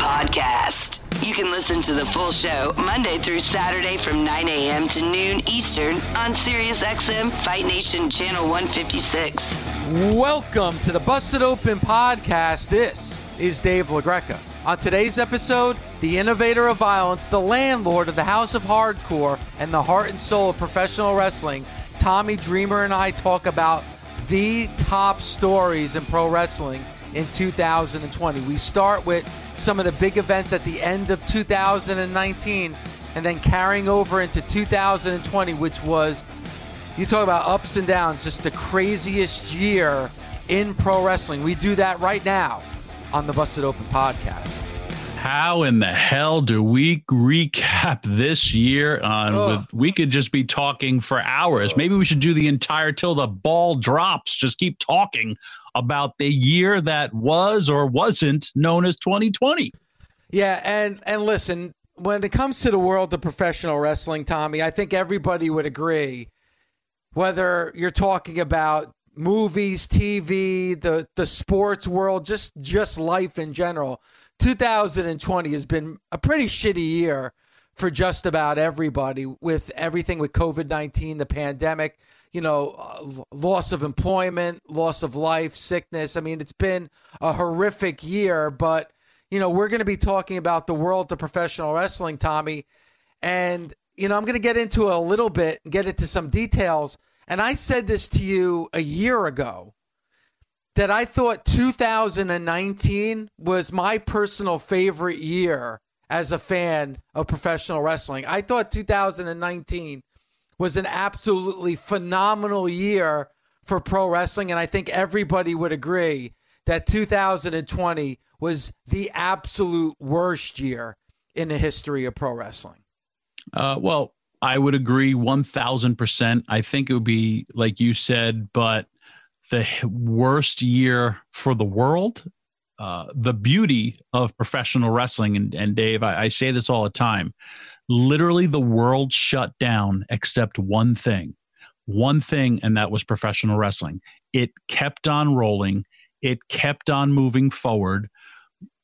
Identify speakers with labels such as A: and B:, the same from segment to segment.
A: Podcast. You can listen to the full show Monday through Saturday from 9 a.m. to noon Eastern on SiriusXM Fight Nation Channel 156.
B: Welcome to the Busted Open Podcast. This is Dave LaGreca. On today's episode, the innovator of violence, the landlord of the House of Hardcore, and the heart and soul of professional wrestling, Tommy Dreamer and I talk about the top stories in pro wrestling in 2020. We start with some of the big events at the end of 2019 and then carrying over into 2020, which was, you talk about ups and downs, just the craziest year in pro wrestling. We do that right now on the Busted Open podcast.
C: How in the hell do we recap this year on with we could just be talking for hours. Maybe we should do the entire till the ball drops. Just keep talking about the year that was or wasn't known as 2020.
B: Yeah, and and listen, when it comes to the world of professional wrestling, Tommy, I think everybody would agree whether you're talking about movies, TV, the the sports world, just just life in general. 2020 has been a pretty shitty year for just about everybody with everything with COVID 19, the pandemic, you know, uh, loss of employment, loss of life, sickness. I mean, it's been a horrific year, but, you know, we're going to be talking about the world of professional wrestling, Tommy. And, you know, I'm going to get into a little bit, and get into some details. And I said this to you a year ago that I thought 2019 was my personal favorite year as a fan of professional wrestling. I thought 2019 was an absolutely phenomenal year for pro wrestling. And I think everybody would agree that 2020 was the absolute worst year in the history of pro wrestling.
C: Uh, well, I would agree 1000%. I think it would be, like you said, but the worst year for the world. Uh, the beauty of professional wrestling, and, and Dave, I, I say this all the time literally, the world shut down except one thing, one thing, and that was professional wrestling. It kept on rolling, it kept on moving forward.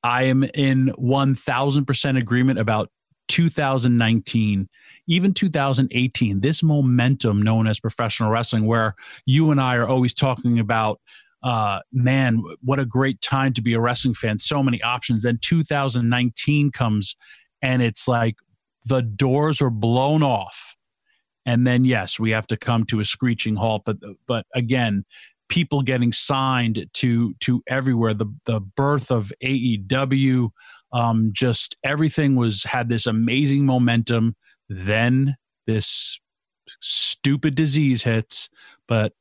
C: I am in 1000% agreement about 2019, even 2018, this momentum known as professional wrestling, where you and I are always talking about, uh, man, what a great time to be a wrestling fan. So many options. Then 2019 comes and it's like the doors are blown off. And then, yes, we have to come to a screeching halt. But, but again, people getting signed to to everywhere the the birth of AEW um, just everything was had this amazing momentum. Then this stupid disease hits, but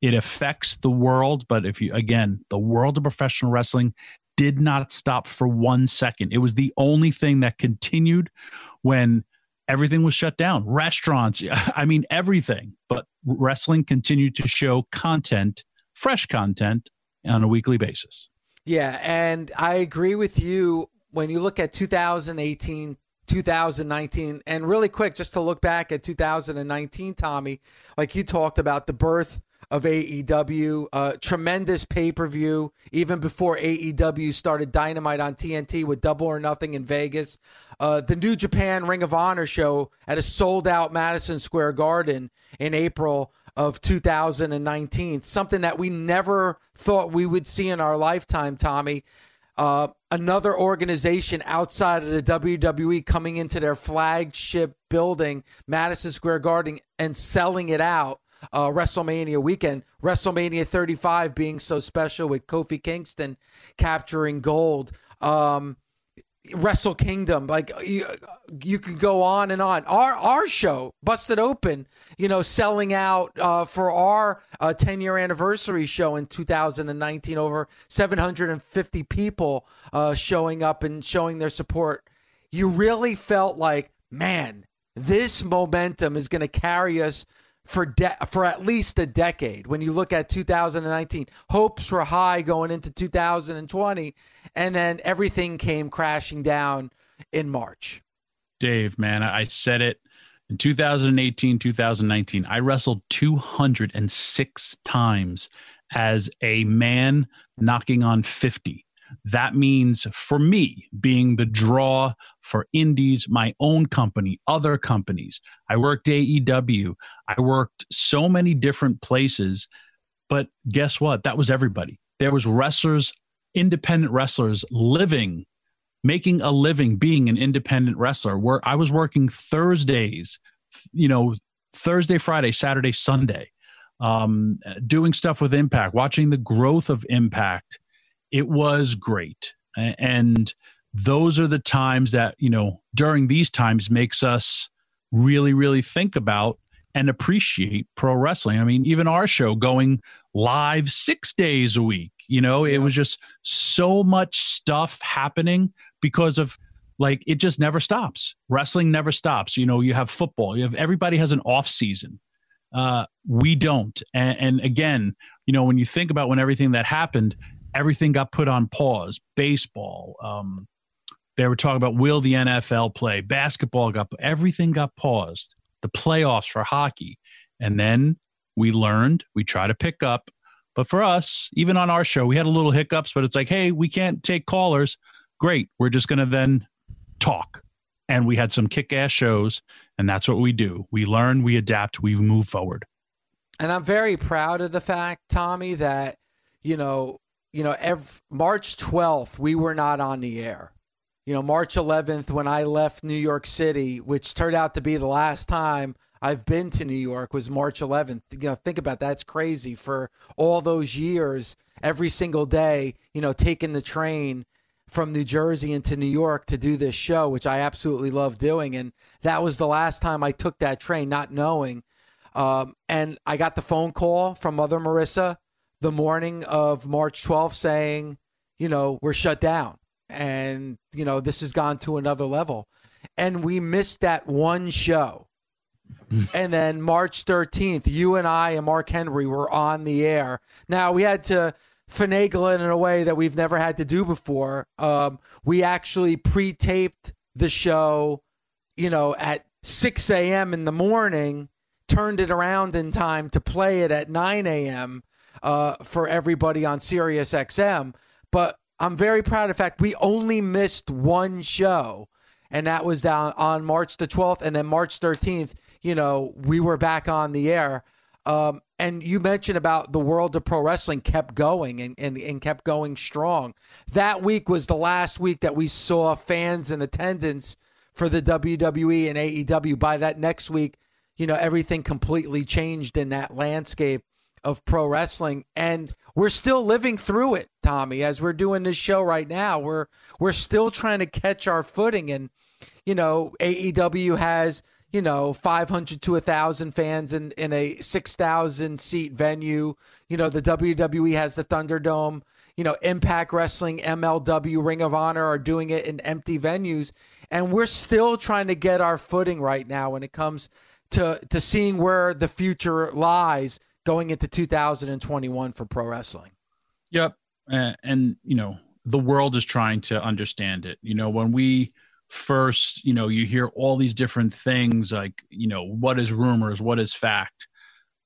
C: it affects the world. But if you, again, the world of professional wrestling did not stop for one second. It was the only thing that continued when everything was shut down. Restaurants, I mean, everything. But wrestling continued to show content, fresh content on a weekly basis.
B: Yeah. And I agree with you when you look at 2018, 2019, and really quick, just to look back at 2019, Tommy, like you talked about the birth of AEW, uh, tremendous pay per view, even before AEW started Dynamite on TNT with Double or Nothing in Vegas. Uh, the New Japan Ring of Honor show at a sold out Madison Square Garden in April of 2019, something that we never thought we would see in our lifetime, Tommy uh, another organization outside of the WWE coming into their flagship building, Madison Square Garden, and selling it out. Uh, WrestleMania weekend, WrestleMania 35 being so special with Kofi Kingston capturing gold. Um, Wrestle Kingdom. Like you, you can go on and on. Our our show, Busted Open, you know, selling out uh, for our uh, 10 year anniversary show in 2019. Over 750 people uh, showing up and showing their support. you really felt like, man, this momentum is going to carry us for de- for at least a decade. When you look at 2019, hopes were high going into 2020, and then everything came crashing down in March.
C: Dave, man, I said it in 2018, 2019. I wrestled 206 times as a man knocking on 50 that means for me being the draw for indies, my own company, other companies. I worked AEW. I worked so many different places. But guess what? That was everybody. There was wrestlers, independent wrestlers living, making a living being an independent wrestler. Where I was working Thursdays, you know, Thursday, Friday, Saturday, Sunday, um, doing stuff with Impact, watching the growth of Impact it was great. And those are the times that, you know, during these times makes us really, really think about and appreciate pro wrestling. I mean, even our show going live six days a week, you know, yeah. it was just so much stuff happening because of like it just never stops. Wrestling never stops. You know, you have football, you have everybody has an off season. Uh, we don't. And, and again, you know, when you think about when everything that happened, everything got put on pause. Baseball, um, they were talking about will the NFL play? Basketball got everything got paused. The playoffs for hockey, and then we learned. We try to pick up, but for us, even on our show, we had a little hiccups. But it's like, hey, we can't take callers. Great, we're just going to then talk. And we had some kick-ass shows, and that's what we do. We learn, we adapt, we move forward.
B: And I'm very proud of the fact, Tommy, that you know you know, every, March 12th, we were not on the air. You know, March 11th, when I left New York City, which turned out to be the last time I've been to New York, was March 11th. You know, think about that. that's crazy for all those years, every single day, you know, taking the train from New Jersey into New York to do this show, which I absolutely love doing. And that was the last time I took that train, not knowing. Um, and I got the phone call from Mother Marissa the morning of March 12th saying, you know, we're shut down and, you know, this has gone to another level. And we missed that one show. and then March 13th, you and I and Mark Henry were on the air. Now we had to finagle it in a way that we've never had to do before. Um, we actually pre taped the show, you know, at 6 a.m. in the morning, turned it around in time to play it at 9 a.m uh, for everybody on Sirius XM. But I'm very proud of the fact we only missed one show, and that was down on March the 12th, and then March 13th. You know, we were back on the air. Um, and you mentioned about the world of pro wrestling kept going and, and, and kept going strong. That week was the last week that we saw fans in attendance for the WWE and AEW. By that next week, you know, everything completely changed in that landscape of pro wrestling and we're still living through it tommy as we're doing this show right now. We're we're still trying to catch our footing and you know aew has you know 500 to 1000 fans in in a 6000 seat venue. You know the wwe has the thunderdome. You know impact wrestling mlw ring of honor are doing it in empty venues and we're still trying to get our footing right now when it comes to to seeing where the future lies going into 2021 for pro wrestling.
C: Yep. And, you know, the world is trying to understand it. You know, when we first, you know, you hear all these different things like, you know, what is rumors, what is fact?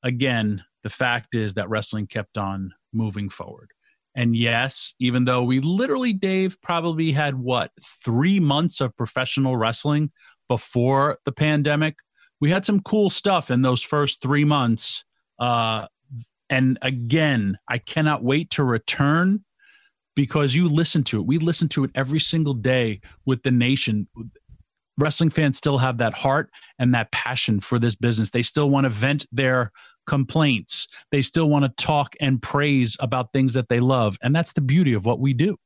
C: Again, the fact is that wrestling kept on moving forward. And yes, even though we literally, Dave, probably had what, three months of professional wrestling before the pandemic, we had some cool stuff in those first three months uh, and again, I cannot wait to return because you listen to it. We listen to it every single day with the nation. Wrestling fans still have that heart and that passion for this business. They still want to vent their complaints. They still want to talk and praise about things that they love. And that's the beauty of what we do.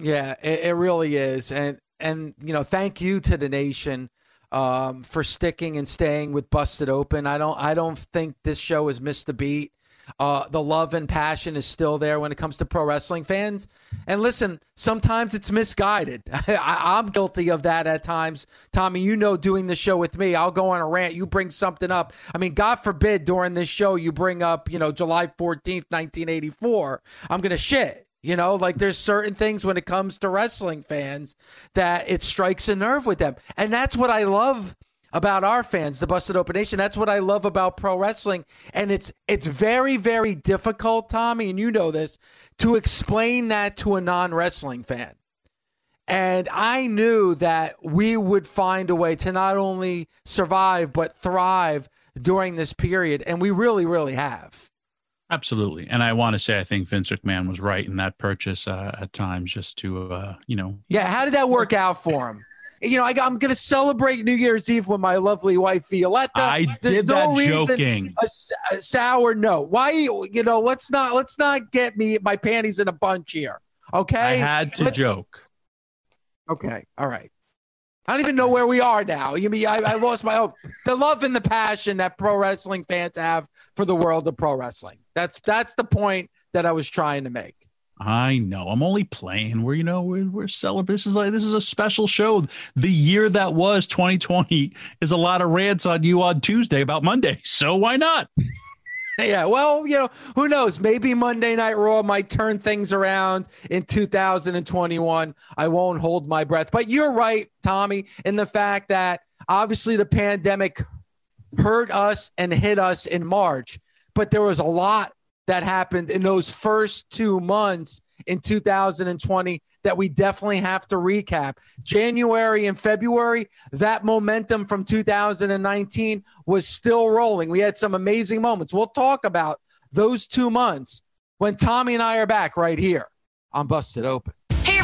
B: Yeah, it, it really is. And and you know, thank you to the nation um, for sticking and staying with Busted Open. I don't I don't think this show has missed a beat. Uh, the love and passion is still there when it comes to pro wrestling fans. And listen, sometimes it's misguided. I, am guilty of that at times. Tommy, you know, doing the show with me, I'll go on a rant. You bring something up. I mean, God forbid during this show you bring up, you know, July 14th, 1984. I'm going to shit. You know, like there's certain things when it comes to wrestling fans that it strikes a nerve with them. And that's what I love about our fans, the Busted Open Nation. That's what I love about pro wrestling, and it's it's very very difficult, Tommy, and you know this, to explain that to a non wrestling fan. And I knew that we would find a way to not only survive but thrive during this period, and we really really have.
C: Absolutely, and I want to say I think Vince McMahon was right in that purchase uh, at times, just to uh, you know.
B: Yeah, how did that work out for him? you know, I, am going to celebrate New Year's Eve with my lovely wife Violetta.
C: I There's did no that joking.
B: A, a, sour no. Why? You know, let's not let's not get me my panties in a bunch here. Okay. I
C: had to
B: let's,
C: joke.
B: Okay. All right. I don't even know where we are now. You mean I, I lost my hope. The love and the passion that pro wrestling fans have for the world of pro wrestling. That's that's the point that I was trying to make.
C: I know. I'm only playing. We're you know we're we're celebrating. This is like this is a special show. The year that was 2020 is a lot of rants on you on Tuesday about Monday. So why not?
B: yeah. Well, you know who knows? Maybe Monday Night Raw might turn things around in 2021. I won't hold my breath. But you're right, Tommy, in the fact that obviously the pandemic hurt us and hit us in March, but there was a lot that happened in those first two months in 2020 that we definitely have to recap. January and February, that momentum from 2019 was still rolling. We had some amazing moments. We'll talk about those two months when Tommy and I are back right here on Busted Open.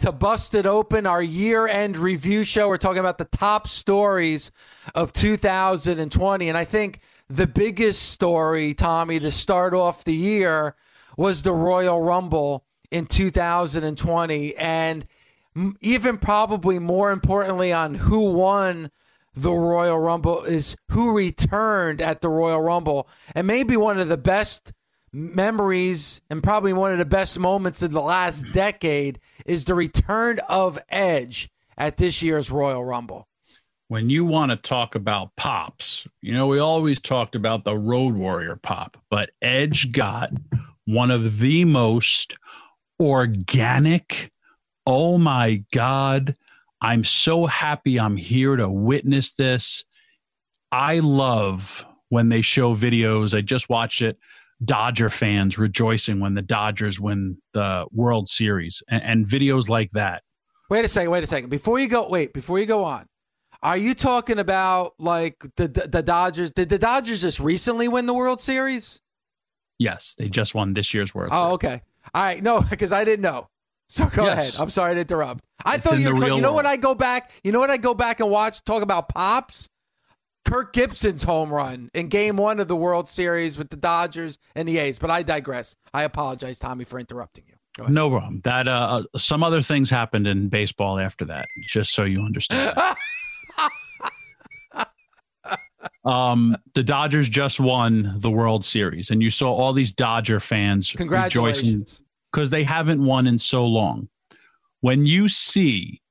B: to Busted Open, our year end review show. We're talking about the top stories of 2020. And I think the biggest story, Tommy, to start off the year was the Royal Rumble in 2020. And even probably more importantly, on who won the Royal Rumble is who returned at the Royal Rumble. And maybe one of the best memories and probably one of the best moments of the last decade is the return of Edge at this year's Royal Rumble.
C: When you want to talk about pops, you know, we always talked about the Road Warrior pop, but Edge got one of the most organic, oh my God, I'm so happy I'm here to witness this. I love when they show videos. I just watched it Dodger fans rejoicing when the Dodgers win the World Series and, and, videos like that.
B: Wait a second, wait a second. Before you go, wait, before you go on, are you talking about like the the Dodgers? Did the Dodgers just recently win the World Series?
C: Yes, they just won this year's World.
B: Oh, okay. All right, no, because I didn't know. So go yes. ahead. I'm sorry to interrupt. I it's thought you were talking. You know what I go back? You know what I go back and watch? Talk about pops. Kirk Gibson's home run in game one of the World Series with the Dodgers and the A's. But I digress. I apologize, Tommy, for interrupting you.
C: No problem. That uh, some other things happened in baseball after that, just so you understand. um, the Dodgers just won the World Series, and you saw all these Dodger fans
B: Congratulations.
C: because they haven't won in so long. When you see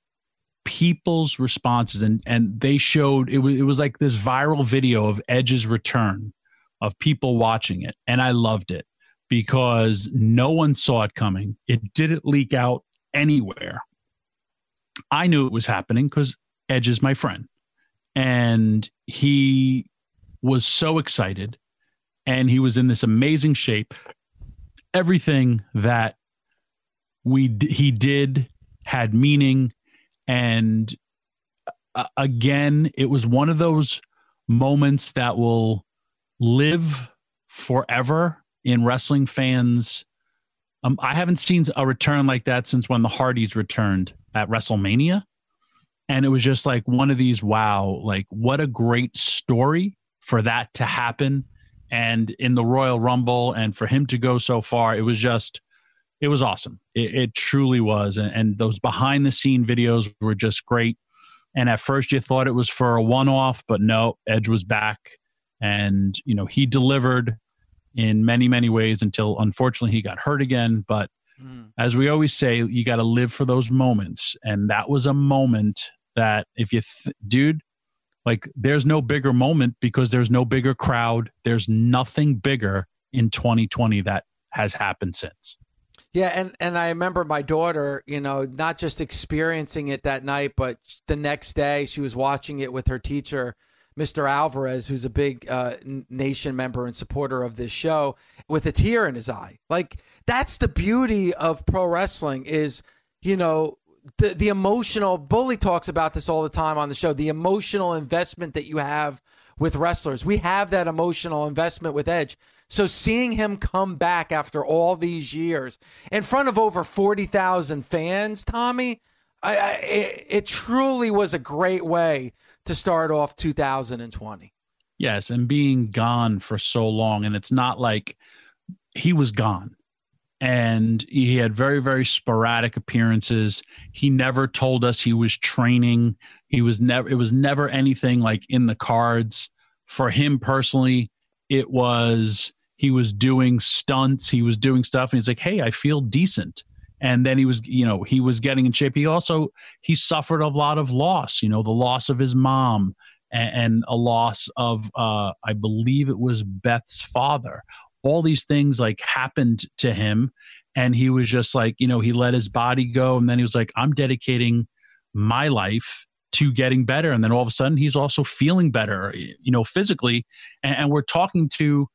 C: people's responses and and they showed it was it was like this viral video of Edge's return of people watching it and I loved it because no one saw it coming. It didn't leak out anywhere. I knew it was happening cuz Edge is my friend and he was so excited and he was in this amazing shape. Everything that we he did had meaning and uh, again, it was one of those moments that will live forever in wrestling fans. Um, I haven't seen a return like that since when the Hardys returned at WrestleMania. And it was just like one of these wow, like what a great story for that to happen. And in the Royal Rumble, and for him to go so far, it was just, it was awesome. It, it truly was. And, and those behind the scene videos were just great. And at first you thought it was for a one off, but no, Edge was back. And, you know, he delivered in many, many ways until unfortunately he got hurt again. But mm. as we always say, you got to live for those moments. And that was a moment that if you, th- dude, like there's no bigger moment because there's no bigger crowd. There's nothing bigger in 2020 that has happened since.
B: Yeah, and and I remember my daughter, you know, not just experiencing it that night, but the next day she was watching it with her teacher, Mr. Alvarez, who's a big uh, nation member and supporter of this show, with a tear in his eye. Like that's the beauty of pro wrestling is, you know, the the emotional bully talks about this all the time on the show the emotional investment that you have with wrestlers we have that emotional investment with edge so seeing him come back after all these years in front of over 40,000 fans tommy I, I, it, it truly was a great way to start off 2020
C: yes and being gone for so long and it's not like he was gone. And he had very very sporadic appearances. He never told us he was training. He was never it was never anything like in the cards. For him personally it was he was doing stunts he was doing stuff and he's like hey i feel decent. And then he was you know he was getting in shape. He also he suffered a lot of loss you know the loss of his mom and, and a loss of uh i believe it was beth's father. All these things like happened to him and he was just like you know he let his body go and then he was like i'm dedicating my life to getting better. And then all of a sudden he's also feeling better you know physically. And, and we're talking to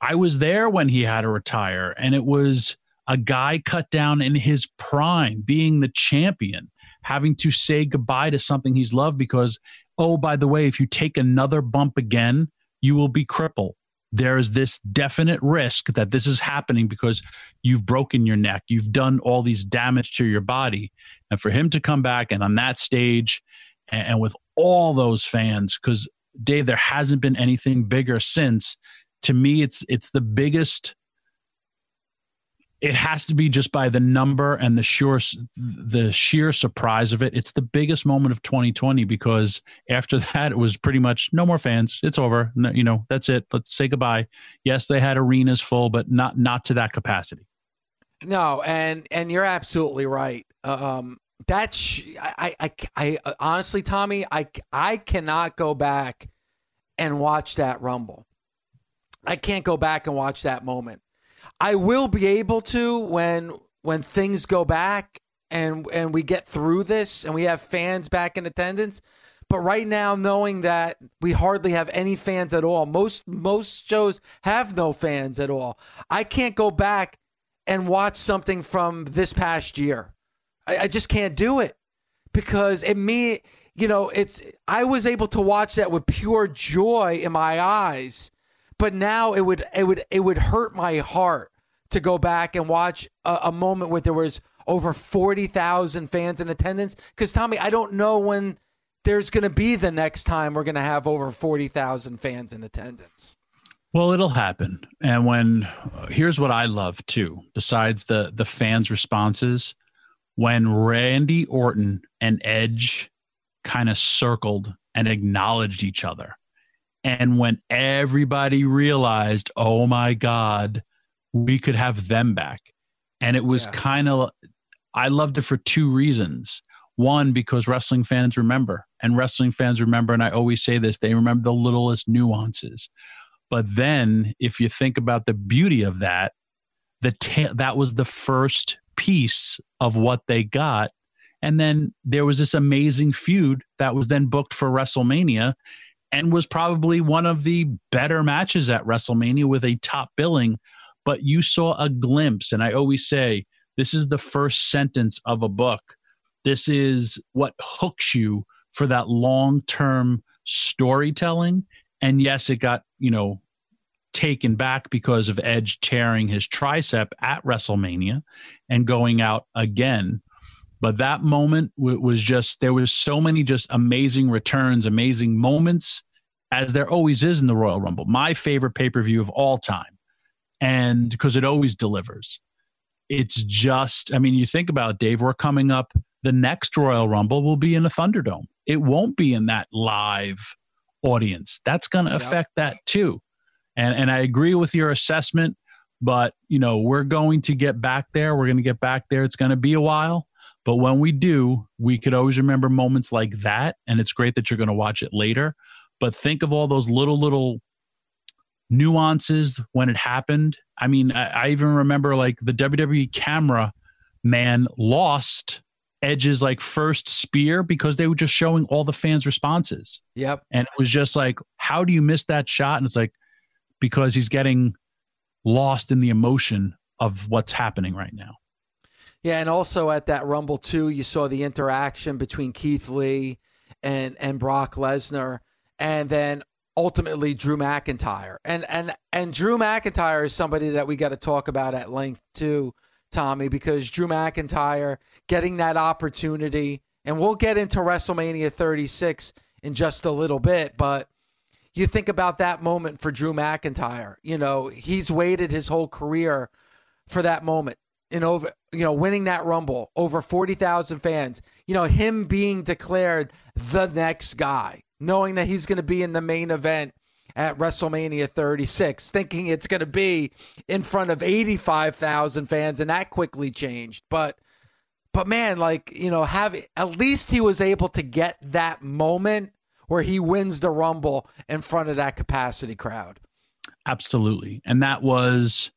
C: i was there when he had to retire and it was a guy cut down in his prime being the champion having to say goodbye to something he's loved because oh by the way if you take another bump again you will be crippled there's this definite risk that this is happening because you've broken your neck, you've done all these damage to your body. And for him to come back and on that stage and, and with all those fans, because Dave, there hasn't been anything bigger since. To me, it's it's the biggest it has to be just by the number and the sure the sheer surprise of it. It's the biggest moment of 2020 because after that it was pretty much no more fans. It's over. No, you know, that's it. Let's say goodbye. Yes, they had arenas full, but not not to that capacity.
B: No, and and you're absolutely right. Um, that's I, I I honestly, Tommy, I I cannot go back and watch that rumble. I can't go back and watch that moment I will be able to when when things go back and and we get through this and we have fans back in attendance. But right now, knowing that we hardly have any fans at all, most most shows have no fans at all. I can't go back and watch something from this past year. I, I just can't do it because it me, you know, it's I was able to watch that with pure joy in my eyes but now it would it would it would hurt my heart to go back and watch a, a moment where there was over 40,000 fans in attendance cuz Tommy I don't know when there's going to be the next time we're going to have over 40,000 fans in attendance.
C: Well, it'll happen. And when here's what I love too, besides the the fans responses, when Randy Orton and Edge kind of circled and acknowledged each other and when everybody realized, oh my God, we could have them back. And it was yeah. kind of, I loved it for two reasons. One, because wrestling fans remember, and wrestling fans remember, and I always say this, they remember the littlest nuances. But then, if you think about the beauty of that, the ta- that was the first piece of what they got. And then there was this amazing feud that was then booked for WrestleMania and was probably one of the better matches at WrestleMania with a top billing. But you saw a glimpse, and I always say this is the first sentence of a book. This is what hooks you for that long term storytelling. And yes, it got, you know, taken back because of Edge tearing his tricep at WrestleMania and going out again. But that moment was just there was so many just amazing returns, amazing moments, as there always is in the Royal Rumble. My favorite pay per view of all time, and because it always delivers. It's just, I mean, you think about it, Dave. We're coming up. The next Royal Rumble will be in a Thunderdome. It won't be in that live audience. That's going to
B: Yep.
C: affect that too. And and I agree with your assessment, but you know, we're going to get back there. We're going to get back there. It's going to be a while, but when we do, we could always remember moments like that and it's great that you're going to watch it later, but think of all those little little nuances when it happened. I mean, I, I even remember like the WWE camera man lost Edge's like first spear because they were just showing all the fans' responses.
B: Yep.
C: And it was just like, how do you miss that shot? And it's like, because he's getting lost in the emotion of what's happening right now.
B: Yeah, and also at that Rumble too, you saw the interaction between Keith Lee and and Brock Lesnar, and then ultimately Drew McIntyre. And and and Drew McIntyre is somebody that we got to talk about at length too, Tommy, because Drew McIntyre getting that opportunity, and we'll get into WrestleMania 36 in just a little bit, but you think about that moment for Drew McIntyre. You know, he's waited his whole career for that moment over you know winning that rumble over 40,000 fans you know him being declared the next guy knowing that he's going to be in the main event at WrestleMania 36 thinking it's going to be in front of 85,000 fans and that quickly changed but but man like you know have at least he was able to get that moment where he wins the rumble in front of that capacity crowd
C: Absolutely. And that was,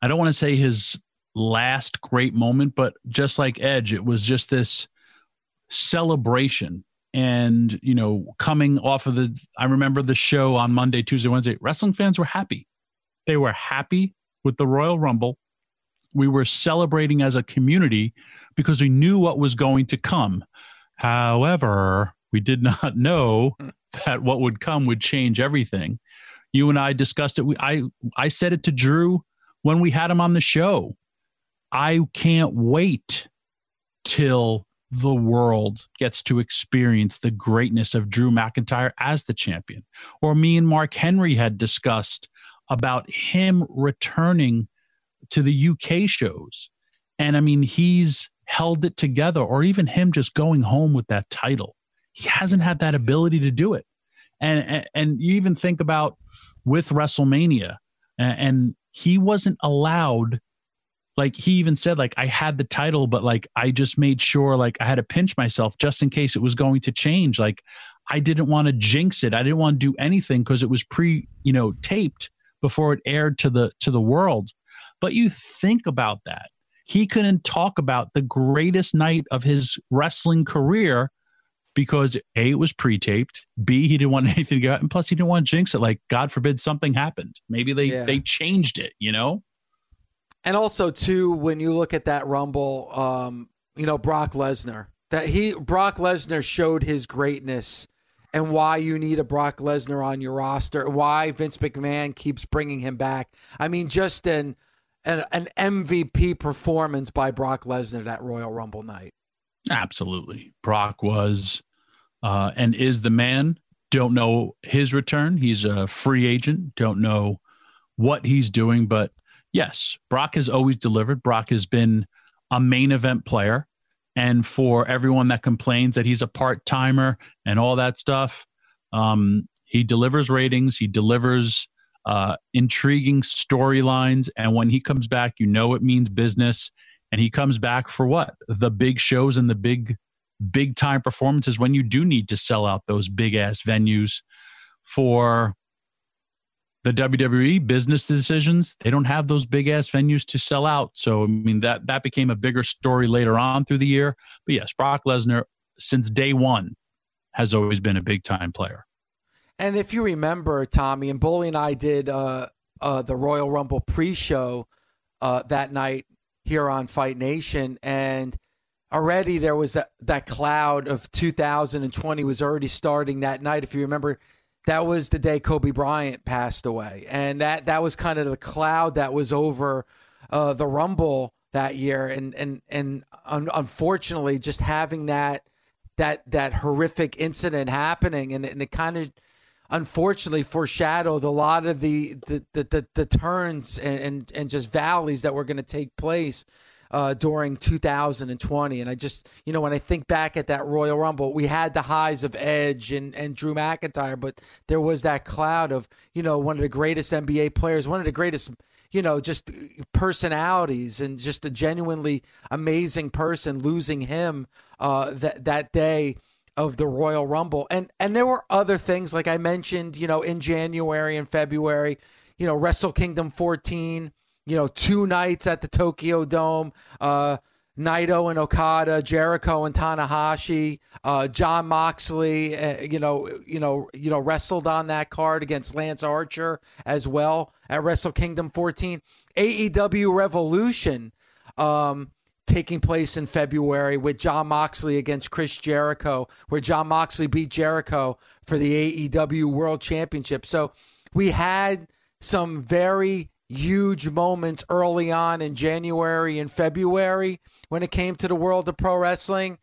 C: I don't want to say his last great moment, but just like Edge, it was just this celebration. And, you know, coming off of the, I remember the show on Monday, Tuesday, Wednesday, wrestling fans were happy. They were happy with the Royal Rumble. We were celebrating as a community because we knew what was going to come. However, we did not know that what would come would change everything you and I discussed it. We, I I said it to Drew when we had him on the show. I can't wait till the world gets to experience the greatness of Drew McIntyre as the champion. Or me and Mark Henry had discussed about him returning to the UK shows. And I mean, he's held it together, or even him just going home with that title. He hasn't had that ability to do it. And, and, and you even think about with WrestleMania, and, and he wasn't allowed. Like he even said, like I had the title, but like I just made sure, like I had to pinch myself just in case it was going to change. Like I didn't want to jinx it. I didn't want to do anything because it was pre, you know, taped before it aired to the to the world. But you think about that. He couldn't talk about the greatest night of his wrestling career because A, it was pre-taped, B, he didn't want anything to go out, and plus he didn't want to jinx it. Like, God forbid something happened. Maybe they
B: Yeah.
C: they changed it, you know?
B: And also too, when you look at that Rumble, um, you know Brock Lesnar, that he Brock Lesnar showed his greatness and why you need a Brock Lesnar on your roster, why Vince McMahon keeps bringing him back. I mean, just an an, an MVP performance by Brock Lesnar that Royal Rumble night.
C: Absolutely. Brock was uh, and is the man. Don't know his return. He's a free agent. Don't know what he's doing, but yes, Brock has always delivered. Brock has been a main event player. And for everyone that complains that he's a part timer and all that stuff, um, he delivers ratings. He delivers uh, intriguing storylines. And when he comes back, you know it means business. And he comes back for what? The big shows and the big, big time performances when you do need to sell out those big ass venues for the WWE business decisions. They don't have those big ass venues to sell out. So I mean that that became a bigger story later on through the year. But yes, Brock Lesnar since day one has always been a big time player.
B: And if you remember, Tommy and Bully and I did uh, uh, the Royal Rumble pre-show uh, that night here on Fight Nation, and already there was that, that cloud of 2020 was already starting that night. If you remember, that was the day Kobe Bryant passed away, and that that was kind of the cloud that was over uh, the Rumble that year, and and and un- unfortunately, just having that that that horrific incident happening, and, and it kind of unfortunately foreshadowed a lot of the the the, the, the turns and, and and just valleys that were going to take place uh, during 2020. And I just, you know, when I think back at that Royal Rumble, we had the highs of Edge and, and Drew McIntyre, but there was that cloud of, you know, one of the greatest NBA players, one of the greatest, you know, just personalities and just a genuinely amazing person losing him uh, that, that day of the Royal Rumble. And and there were other things like I mentioned, you know, in January and February, you know, Wrestle Kingdom 14, you know, two nights at the Tokyo Dome. Uh, Naito and Okada, Jericho and Tanahashi, uh, Jon Moxley, uh, you know, you know, you know, wrestled on that card against Lance Archer as well at Wrestle Kingdom 14. AEW Revolution, um, taking place in February with Jon Moxley against Chris Jericho, where Jon Moxley beat Jericho for the AEW World Championship. So we had some very huge moments early on in January and February when it came to the world of pro wrestling.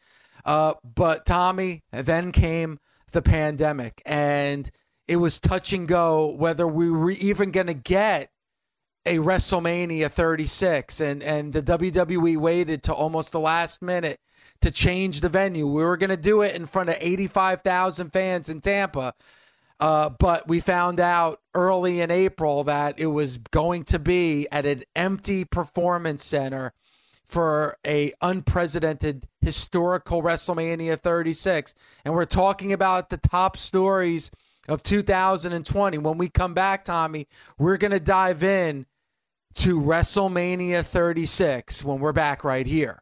B: Uh, but Tommy, then came the pandemic, and it was touch and go whether we were even going to get a WrestleMania 36, and and the WWE waited to almost the last minute to change the venue. We were going to do it in front of 85,000 fans in Tampa. Uh, but we found out early in April that it was going to be at an empty performance center for a unprecedented historical WrestleMania 36. And we're talking about the top stories of 2020. When we come back, Tommy, we're going to dive in to WrestleMania 36 when we're back right here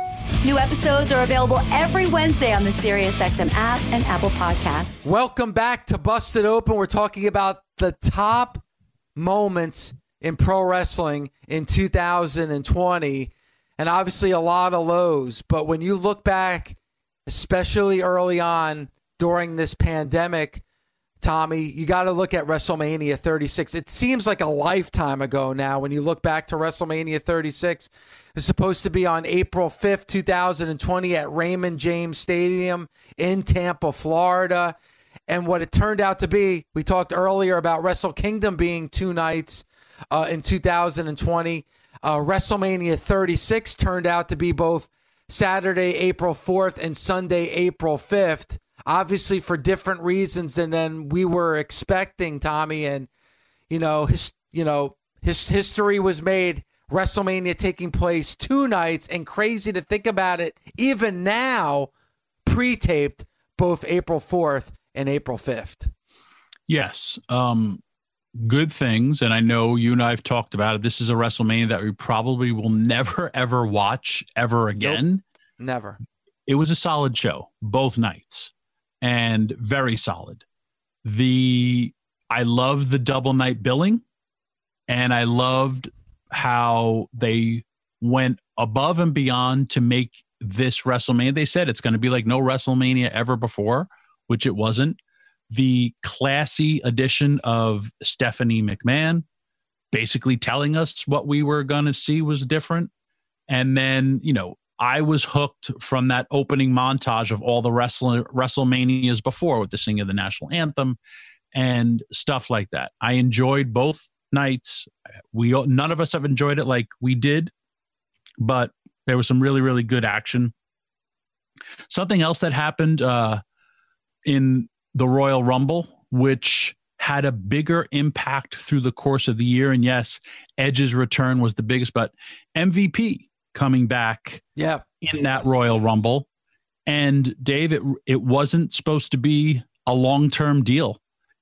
D: New episodes are available every Wednesday on the SiriusXM app and Apple Podcasts.
B: Welcome back to Busted Open. We're talking about the top moments in pro wrestling in 2020, and obviously a lot of lows. But when you look back, especially early on during this pandemic, Tommy, you got to look at WrestleMania 36. It seems like a lifetime ago now when you look back to WrestleMania 36. It's supposed to be on April 5th, 2020 at Raymond James Stadium in Tampa, Florida. And what it turned out to be, we talked earlier about Wrestle Kingdom being two nights uh, in 2020. Uh, WrestleMania 36 turned out to be both Saturday, April 4th and Sunday, April 5th obviously for different reasons than than we were expecting, Tommy. And you know, his you know his history was made. WrestleMania taking place two nights, and crazy to think about it. Even now, pre-taped both April fourth and April fifth.
C: Yes. Um, good things. And I know you and I have talked about it. This is a WrestleMania that we probably will never, ever watch ever again. Nope,
B: never.
C: It was a solid show, both nights and very solid. The I love the double night billing, and I loved how they went above and beyond to make this WrestleMania. They said it's going to be like no WrestleMania ever before, which it wasn't. The classy addition of Stephanie McMahon, basically telling us what we were going to see was different. And then, you know, I was hooked from that opening montage of all the wrestling WrestleManias before with the singing of the national anthem and stuff like that. I enjoyed both nights. We none of us have enjoyed it like we did, but there was some really really good action. Something else that happened uh, in the Royal Rumble, which had a bigger impact through the course of the year, and yes, Edge's return was the biggest, but MVP coming back
B: yeah.
C: in that Royal Rumble. And Dave, it, it wasn't supposed to be a long term deal.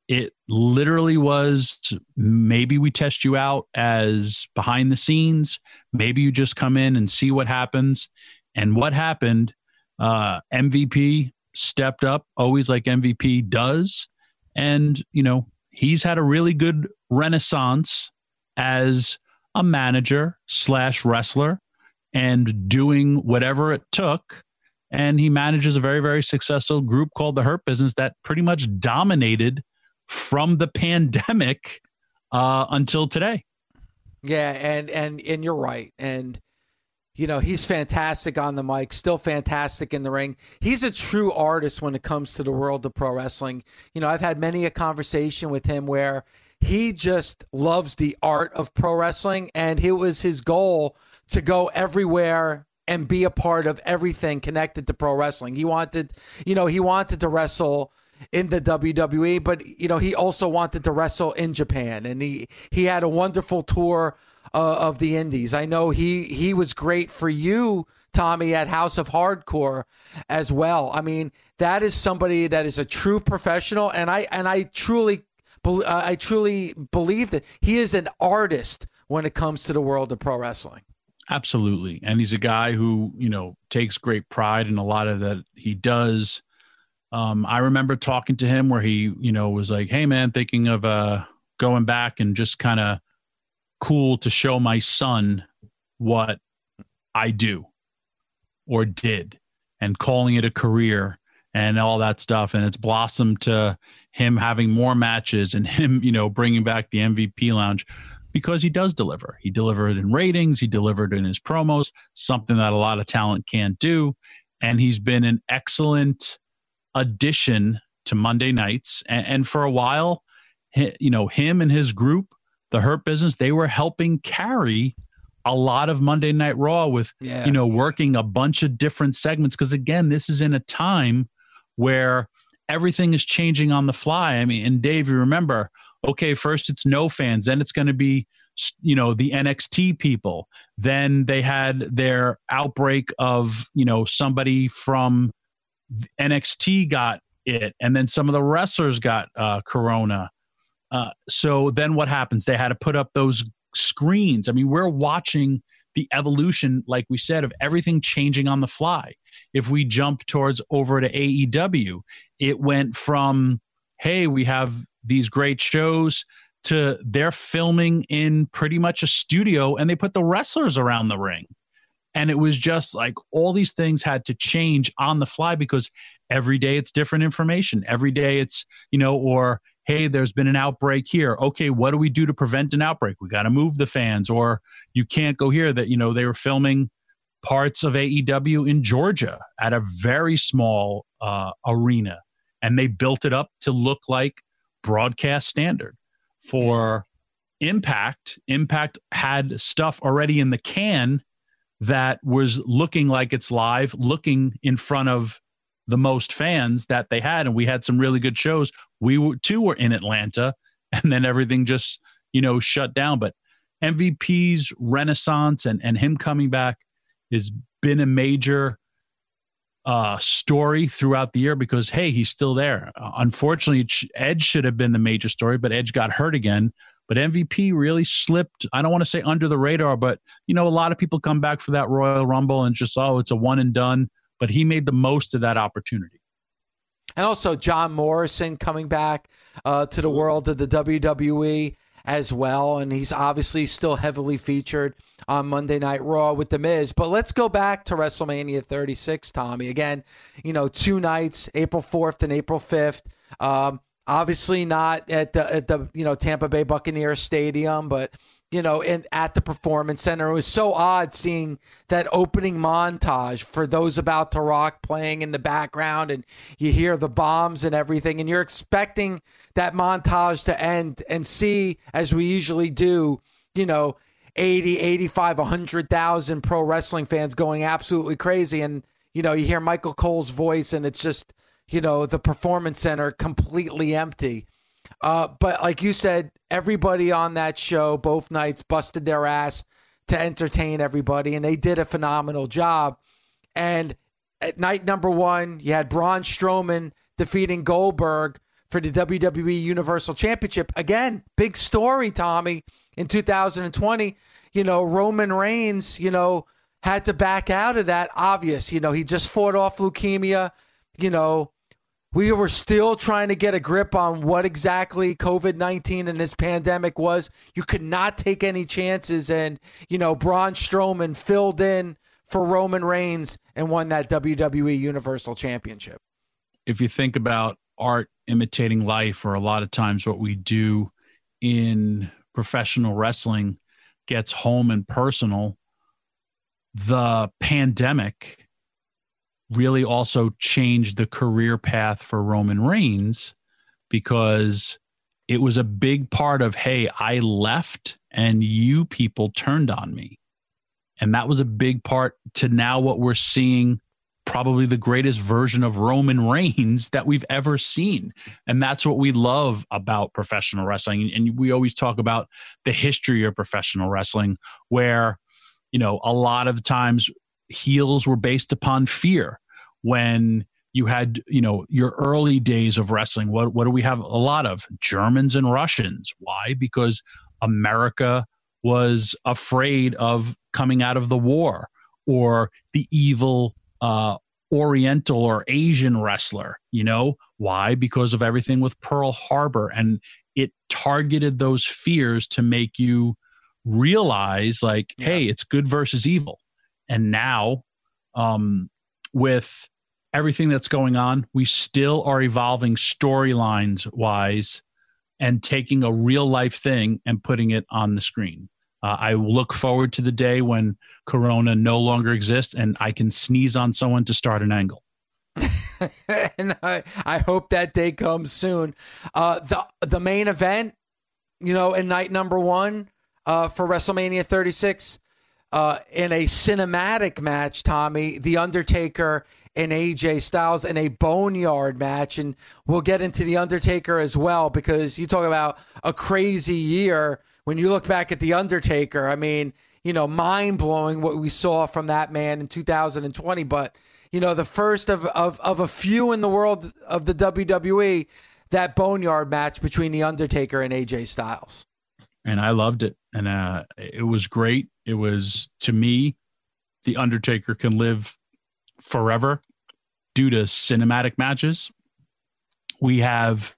C: it literally was maybe we test you out as behind the scenes. Maybe you just come in and see what happens. And what happened, uh, MVP stepped up, always like MVP does. And, you know, he's had a really good renaissance as a manager slash wrestler and doing whatever it took. And he manages a very, very successful group called the Hurt Business that pretty much dominated from the pandemic uh, until today.
B: Yeah, and and and you're right. And you know, he's fantastic on the mic, still fantastic in the ring. He's a true artist when it comes to the world of pro wrestling. You know, I've had many a conversation with him where he just loves the art of pro wrestling and it was his goal to go everywhere and be a part of everything connected to pro wrestling. He wanted, you know, he wanted to wrestle in the WWE, but you know, he also wanted to wrestle in Japan and he he had a wonderful tour uh, of the Indies. I know he he was great for you, Tommy, at House of Hardcore as well. I mean, that is somebody that is a true professional, and I and I truly, uh, I truly believe that he is an artist when it comes to the world of pro wrestling.
C: Absolutely, and he's a guy who you know takes great pride in a lot of that he does. Um, I remember talking to him where he, you know, was like, "Hey, man, thinking of uh, going back and just kind of cool to show my son what I do or did and calling it a career and all that stuff. And it's blossomed to him having more matches and him, you know, bringing back the MVP lounge because he does deliver. He delivered in ratings, he delivered in his promos, something that a lot of talent can't do. And he's been an excellent addition to Monday nights. And, and for a while, you know, him and his group the Hurt Business, they were helping carry a lot of Monday Night Raw with, yeah. you know, working a bunch of different segments. Because again, this is in a time where everything is changing on the fly. I mean, and Dave, you remember, okay, first it's no fans, then it's going to be, you know, the NXT people. Then they had their outbreak of, you know, somebody from NXT got it, and then some of the wrestlers got uh, Corona uh, so then what happens? They had to put up those screens. I mean, we're watching the evolution, like we said, of everything changing on the fly. If we jump towards over to AEW, it went from, hey, we have these great shows to they're filming in pretty much a studio and they put the wrestlers around the ring. And it was just like all these things had to change on the fly because every day it's different information. Every day it's, you know, or hey, there's been an outbreak here. Okay, what do we do to prevent an outbreak? We got to move the fans, or you can't go here. That, you know, they were filming parts of AEW in Georgia at a very small uh, arena, and they built it up to look like broadcast standard. For Impact, Impact had stuff already in the can that was looking like it's live, looking in front of the most fans that they had, and we had some really good shows. We were, too were in Atlanta, and then everything just you know shut down. But MVP's renaissance and and him coming back has been a major uh, story throughout the year because hey, he's still there. Uh, unfortunately, Edge should have been the major story, but Edge got hurt again. But MVP really slipped. I don't want to say under the radar, but you know, a lot of people come back for that Royal Rumble and just oh, it's a one and done but he made the most of that opportunity.
B: And also John Morrison coming back uh, to the world of the WWE as well. And he's obviously still heavily featured on Monday Night Raw with The Miz. But let's go back to WrestleMania 36, Tommy. Again, you know, two nights, April 4th and April 5th. Um, obviously not at the at the you know Tampa Bay Buccaneers Stadium, but you know, in at the performance center. It was so odd seeing that opening montage for those about to rock playing in the background and you hear the bombs and everything and you're expecting that montage to end and see as we usually do, you know, 80, 85, 100,000 pro wrestling fans going absolutely crazy and you know, you hear Michael Cole's voice and it's just, you know, the performance center completely empty. Uh, but like you said, everybody on that show, both nights, busted their ass to entertain everybody, and they did a phenomenal job. And at night number one, you had Braun Strowman defeating Goldberg for the WWE Universal Championship. Again, big story, Tommy. In 2020, you know, Roman Reigns, you know, had to back out of that. Obvious, you know, he just fought off leukemia. You know, we were still trying to get a grip on what exactly COVID 19 and this pandemic was. You could not take any chances. And, you know, Braun Strowman filled in for Roman Reigns and won that WWE Universal Championship.
C: If you think about art imitating life, or a lot of times what we do in professional wrestling gets home and personal, the pandemic really also changed the career path for Roman Reigns because it was a big part of, hey, I left and you people turned on me. And that was a big part to now what we're seeing probably the greatest version of Roman Reigns that we've ever seen. And that's what we love about professional wrestling. And we always talk about the history of professional wrestling, where, you know, a lot of times heels were based upon fear. When you had, you know, your early days of wrestling, what, what do we have? A lot of Germans and Russians. Why? Because America was afraid of coming out of the war or the evil uh, Oriental or Asian wrestler. You know why? Because of everything with Pearl Harbor, and it targeted those fears to make you realize, like, yeah. hey, it's good versus evil. And now, um, with everything that's going on, we still are evolving storylines wise and taking a real life thing and putting it on the screen. Uh, I look forward to the day when Corona no longer exists and I can sneeze on someone to start an angle.
B: and I, I hope that day comes soon. Uh, the the main event, you know, in night number one uh, for WrestleMania 36, uh, in a cinematic match, Tommy, The Undertaker and AJ Styles in a boneyard match. And we'll get into The Undertaker as well because you talk about a crazy year when you look back at The Undertaker, I mean, you know, mind blowing what we saw from that man in 2020. But, you know, the first of, of, of a few in the world of the WWE, that boneyard match between The Undertaker and AJ Styles.
C: And I loved it. And uh, it was great. It was, to me, The Undertaker can live forever due to cinematic matches. We have,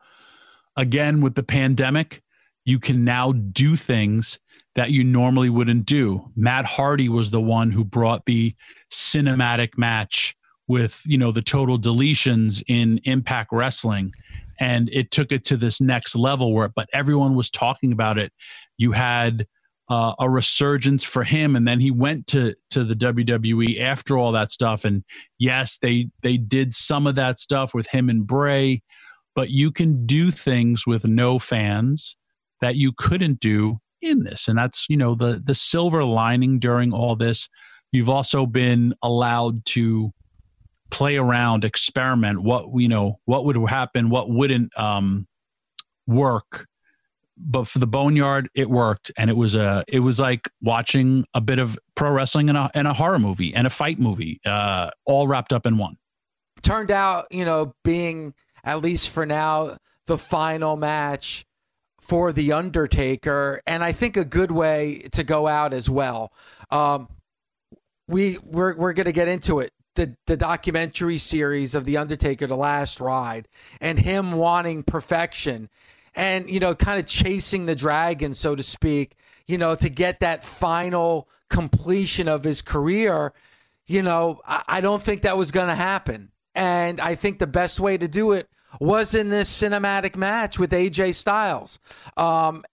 C: again, with the pandemic, you can now do things that you normally wouldn't do. Matt Hardy was the one who brought the cinematic match with, you know, the total deletions in Impact Wrestling and it took it to this next level where but everyone was talking about it. You had uh, a resurgence for him. And then he went to to the WWE after all that stuff. And yes, they they did some of that stuff with him and Bray, but you can do things with no fans that you couldn't do in this. And that's you know the the silver lining during all this. You've also been allowed to play around experiment what you know what would happen what wouldn't um work but for the boneyard it worked and it was a it was like watching a bit of pro wrestling and a, and a horror movie and a fight movie uh all wrapped up in one
B: turned out you know being at least for now the final match for the Undertaker, and I think a good way to go out as well. Um, we we're we're gonna get into it. The the documentary series of the Undertaker, The Last Ride, and him wanting perfection, and you know, kind of chasing the dragon, so to speak. You know, to get that final completion of his career. You know, I, I don't think that was gonna happen, and I think the best way to do it was in this cinematic match with AJ Styles. Um,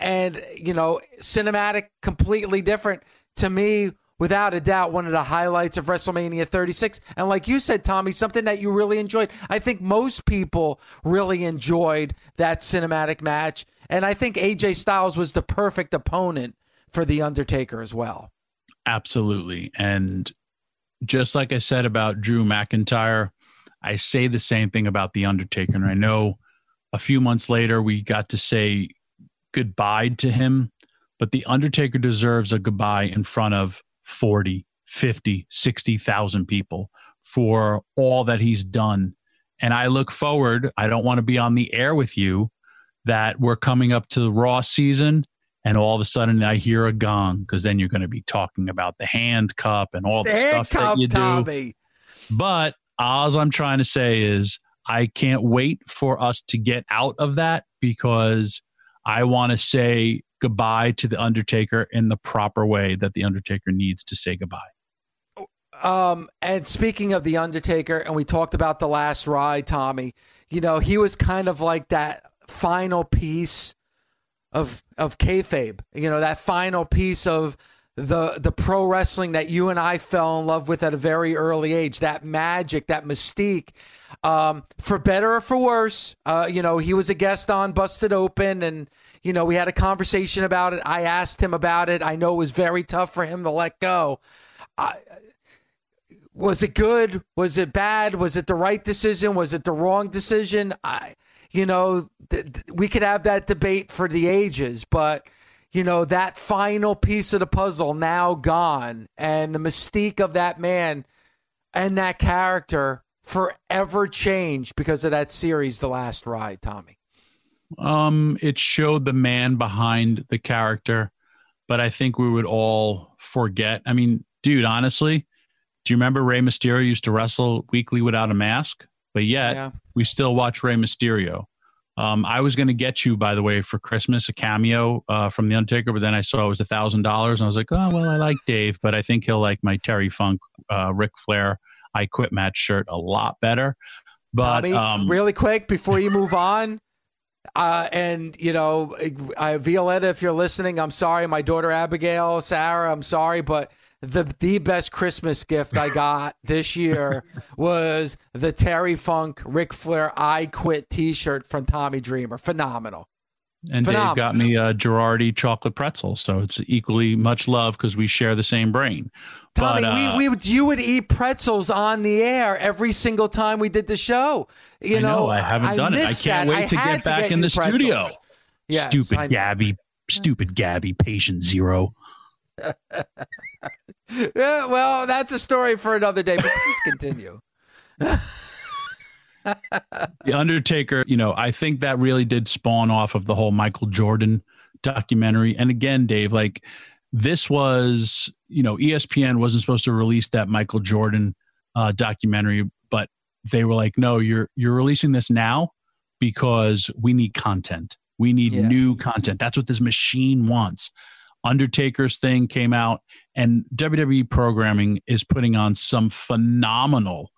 B: and, you know, cinematic, completely different to me, without a doubt, one of the highlights of WrestleMania 36. And like you said, Tommy, something that you really enjoyed. I think most people really enjoyed that cinematic match. And I think AJ Styles was the perfect opponent for The Undertaker as well.
C: Absolutely. And just like I said about Drew McIntyre, I say the same thing about The Undertaker. And I know a few months later we got to say goodbye to him, but The Undertaker deserves a goodbye in front of 40, 50, 60,000 people for all that he's done And I look forward, I don't want to be on the air with you that we're coming up to the Raw season and all of a sudden I hear a gong because then you're going to be talking about the hand cup and all the,
B: The
C: stuff
B: handcuff,
C: that you do.
B: Tommy.
C: But all I'm trying to say is I can't wait for us to get out of that because I want to say goodbye to the Undertaker in the proper way that the Undertaker needs to say goodbye.
B: Um, and speaking of the Undertaker, and we talked about the last ride, Tommy. You know, he was kind of like that final piece of of kayfabe. You know, that final piece of the the pro wrestling that you and I fell in love with at a very early age. That magic, that mystique. Um, for better or for worse, uh, you know, he was a guest on Busted Open, and you know, we had a conversation about it. I asked him about it. I know it was very tough for him to let go. I, was it good? Was it bad? Was it the right decision? Was it the wrong decision? I, you know, th- th- we could have that debate for the ages, but you know, that final piece of the puzzle now gone, and the mystique of that man and that character forever changed because of that series, The Last Ride, Tommy.
C: Um, it showed the man behind the character, but I think we would all forget. I mean, dude, honestly, do you remember Rey Mysterio used to wrestle weekly without a mask? But yet
B: Yeah.
C: we still watch Rey Mysterio. Um, I was going to get you, by the way, for Christmas a cameo uh, from the Undertaker, but then I saw it was a thousand dollars, and I was like, oh well, I like Dave, but I think he'll like my Terry Funk, uh, Ric Flair, I Quit match shirt a lot better. But
B: Tommy,
C: um,
B: really quick before you move on, uh, and you know, I, Violetta, if you're listening, I'm sorry. My daughter Abigail, Sarah, I'm sorry, but the the best Christmas gift I got this year was the Terry Funk Ric Flair "I Quit" T-shirt from Tommy Dreamer. Phenomenal.
C: And
B: Phenomenal.
C: Dave got me a Girardi chocolate pretzel, so it's equally much love because we share the same brain.
B: Tommy,
C: But, uh,
B: we, we would you would eat pretzels on the air every single time we did the show. You
C: I know,
B: know,
C: I haven't done it. I can't
B: that.
C: wait
B: I
C: to get back
B: get
C: in the studio.
B: pretzels. Yes,
C: stupid
B: I-
C: Gabby, stupid Gabby, patient zero.
B: Yeah, well, that's a story for another day. But please continue.
C: The Undertaker, you know, I think that really did spawn off of the whole Michael Jordan documentary. And again, Dave, like this was, you know, ESPN wasn't supposed to release that Michael Jordan uh, documentary, but they were like, no, you're you're releasing this now because we need content. We need
B: Yeah.
C: new content. That's what this machine wants. Undertaker's thing came out, and WWE programming is putting on some phenomenal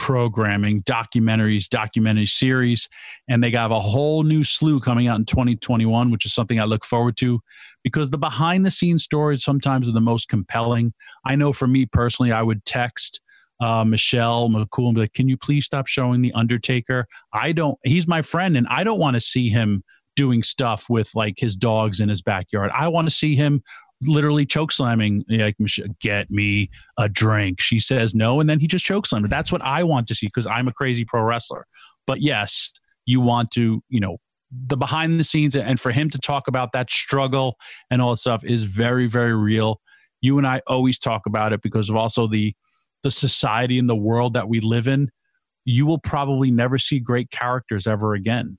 C: programming, documentaries, documentary series, and they got a whole new slew coming out in 2021, which is something I look forward to because the behind the scenes stories sometimes are the most compelling. I know for me personally, I would text uh, Michelle McCool and be like, "Can you please stop showing the Undertaker? I don't. He's my friend, and I don't want to see him." doing stuff with like his dogs in his backyard. I want to see him literally choke slamming like get me a drink. She says no, and then he just chokes her. That's what I want to see because I'm a crazy pro wrestler. But yes, you want to, you know, the behind the scenes and for him to talk about that struggle and all that stuff is very, very real. You and I always talk about it because of also the the society and the world that we live in. You will probably never see great characters ever again.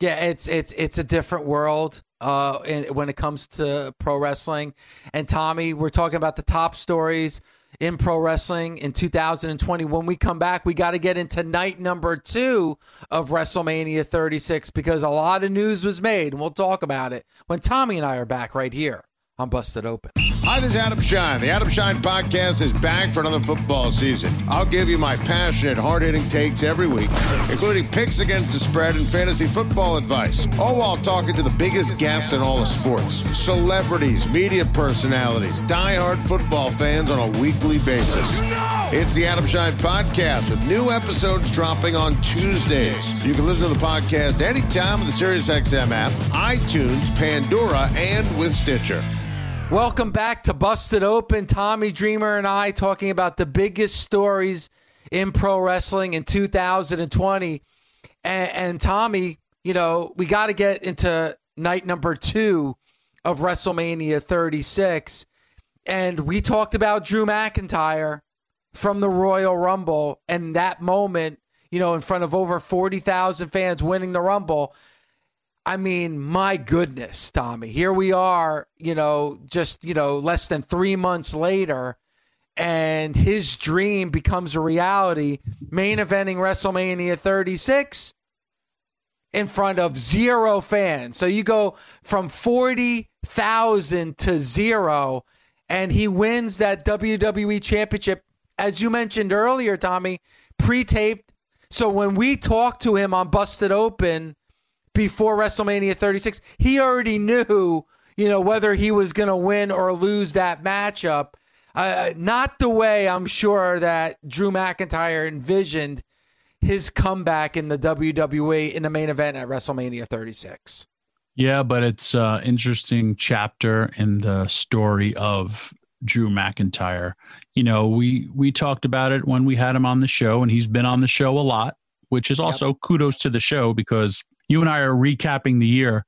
B: Yeah, it's it's it's a different world uh, in, when it comes to pro wrestling. And Tommy, we're talking about the top stories in pro wrestling in 2020. When we come back, we got to get into night number two of WrestleMania 36 because a lot of news was made, and we'll talk about it when Tommy and I are back right here on Busted Open.
E: Hi, this is Adam Schein. The Adam Schein podcast is back for another football season. I'll give you my passionate, hard hitting takes every week, including picks against the spread and fantasy football advice, all while talking to the biggest guests in all of sports celebrities, media personalities, die-hard football fans on a weekly basis. It's the Adam Schein podcast with new episodes dropping on Tuesdays. You can listen to the podcast anytime with the SiriusXM app, iTunes, Pandora, and with Stitcher.
B: Welcome back to Busted Open. Tommy Dreamer and I talking about the biggest stories in pro wrestling in 2020. And, and Tommy, you know, we got to get into night number two of WrestleMania 36. And we talked about Drew McIntyre from the Royal Rumble and that moment, you know, in front of over 40,000 fans winning the Rumble. I mean, my goodness, Tommy. Here we are, you know, just, you know, less than three months later, and his dream becomes a reality. Main eventing WrestleMania 36 in front of zero fans. So you go from 40,000 to zero, and he wins that WWE Championship, as you mentioned earlier, Tommy, pre taped. So when we talked to him on Busted Open, before WrestleMania 36. He already knew, you know, whether he was going to win or lose that matchup. Uh, not the way I'm sure that Drew McIntyre envisioned his comeback in the WWE in the main event at WrestleMania 36.
C: Yeah, but it's an interesting chapter in the story of Drew McIntyre. You know, we we talked about it when we had him on the show, and he's been on the show a lot, which is also yep. kudos to the show because you and I are recapping the year.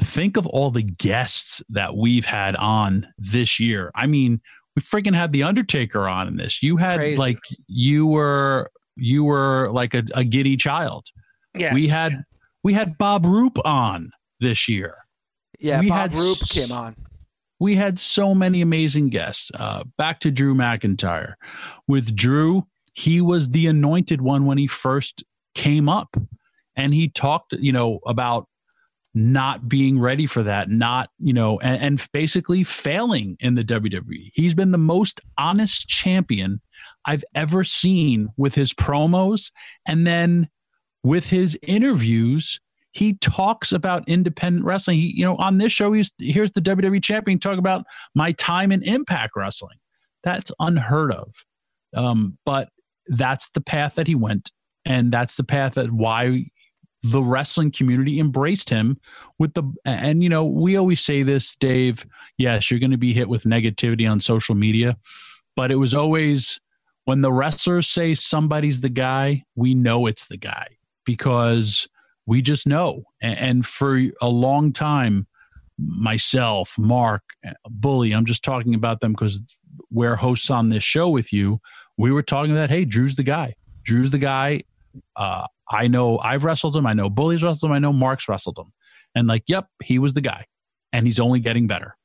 C: Think of all the guests that we've had on this year. I mean, we freaking had the Undertaker on in this. You had Crazy. like you were you were like a, a giddy child.
B: Yeah.
C: We had we had Bob Roop on this year.
B: Yeah, we Bob had, Roop came on.
C: We had so many amazing guests. Uh, back to Drew McIntyre. With Drew, he was the anointed one when he first came up and he talked you know about not being ready for that not you know and, and, basically failing in the WWE he's been the most honest champion I've ever seen with his promos. And then with his interviews he talks about independent wrestling. He, you know on this show he's here's the WWE champion talk about my time in impact wrestling. That's unheard of. Um, but that's the path that he went and that's the path that why the wrestling community embraced him with the and you know we always say this dave yes you're going to be hit with negativity on social media but it was always when the wrestlers say somebody's the guy we know it's the guy because we just know. And, and for a long time myself mark bully i'm just talking about them because we're hosts on this show with you we were talking about hey drew's the guy. Drew's the guy uh, I know I've wrestled him. I know Bully's wrestled him. I know Mark's wrestled him. And like, yep, he was the guy. And he's only getting better.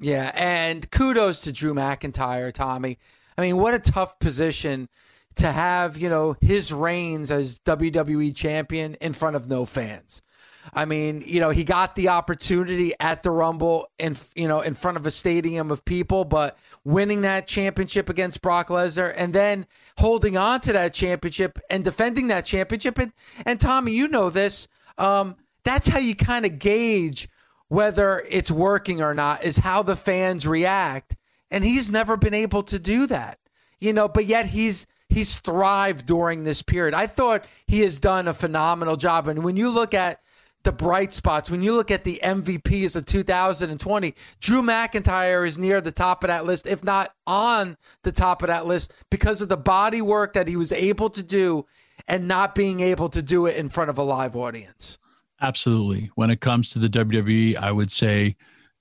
B: Yeah. And kudos to Drew McIntyre, Tommy. I mean, what a tough position to have, you know, his reigns as WWE champion in front of no fans. I mean, you know, he got the opportunity at the Rumble and you know in front of a stadium of people, but winning that championship against Brock Lesnar and then holding on to that championship and defending that championship and and Tommy, you know this, um, that's how you kind of gauge whether it's working or not is how the fans react, and he's never been able to do that, you know. But yet he's he's thrived during this period. I thought he has done a phenomenal job, and when you look at the bright spots. When you look at the MVPs of 2020, Drew McIntyre is near the top of that list, if not on the top of that list, because of the body work that he was able to do and not being able to do it in front of a live audience.
C: Absolutely. When it comes to the WWE, I would say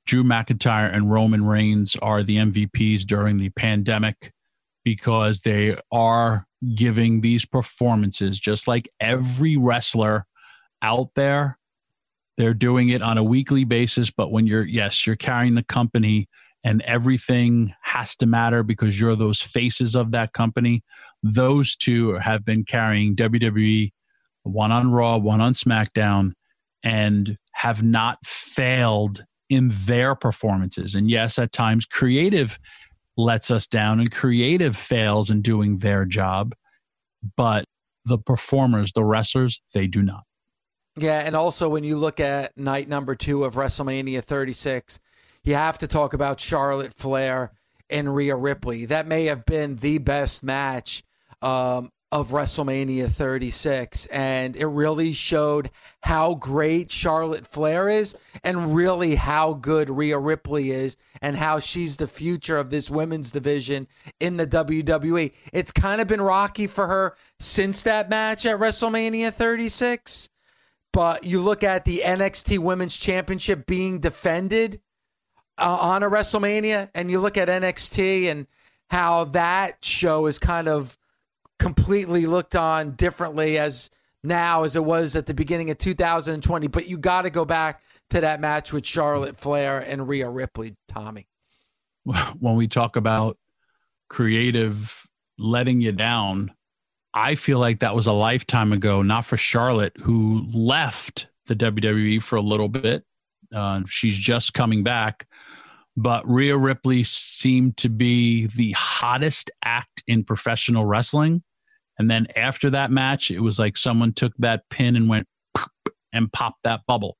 C: Drew McIntyre and Roman Reigns are the MVPs during the pandemic because they are giving these performances just like every wrestler out there they're doing it on a weekly basis, but when you're, yes, you're carrying the company and everything has to matter because you're those faces of that company. Those two have been carrying WWE, one on Raw, one on SmackDown, and have not failed in their performances. And yes, at times creative lets us down and creative fails in doing their job, but the performers, the wrestlers, they do not.
B: Yeah, and also when you look at night number two of WrestleMania 36, you have to talk about Charlotte Flair and Rhea Ripley. That may have been the best match um, of WrestleMania 36, and it really showed how great Charlotte Flair is, and really how good Rhea Ripley is, and how she's the future of this women's division in the WWE. It's kind of been rocky for her since that match at WrestleMania 36 but you look at the NXT Women's Championship being defended uh, on a WrestleMania, and you look at NXT and how that show is kind of completely looked on differently as now as it was at the beginning of 2020. But you got to go back to that match with Charlotte Flair and Rhea Ripley, Tommy.
C: When we talk about creative letting you down, I feel like that was a lifetime ago, not for Charlotte, who left the WWE for a little bit. Uh, she's just coming back. But Rhea Ripley seemed to be the hottest act in professional wrestling. And then after that match, it was like someone took that pin and went and popped that bubble.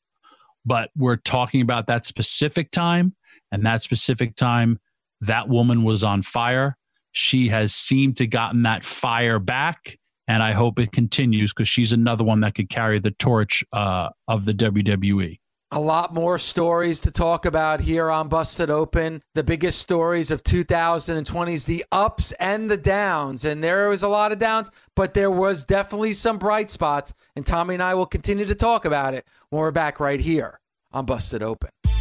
C: But we're talking about that specific time, and that specific time, that woman was on fire. She has seemed to gotten that fire back, and I hope it continues because she's another one that could carry the torch uh, of the WWE.
B: A lot more stories to talk about here on Busted Open. The biggest stories of 2020 is the ups and the downs. And there was a lot of downs, but there was definitely some bright spots. And Tommy and I will continue to talk about it when we're back right here on Busted Open.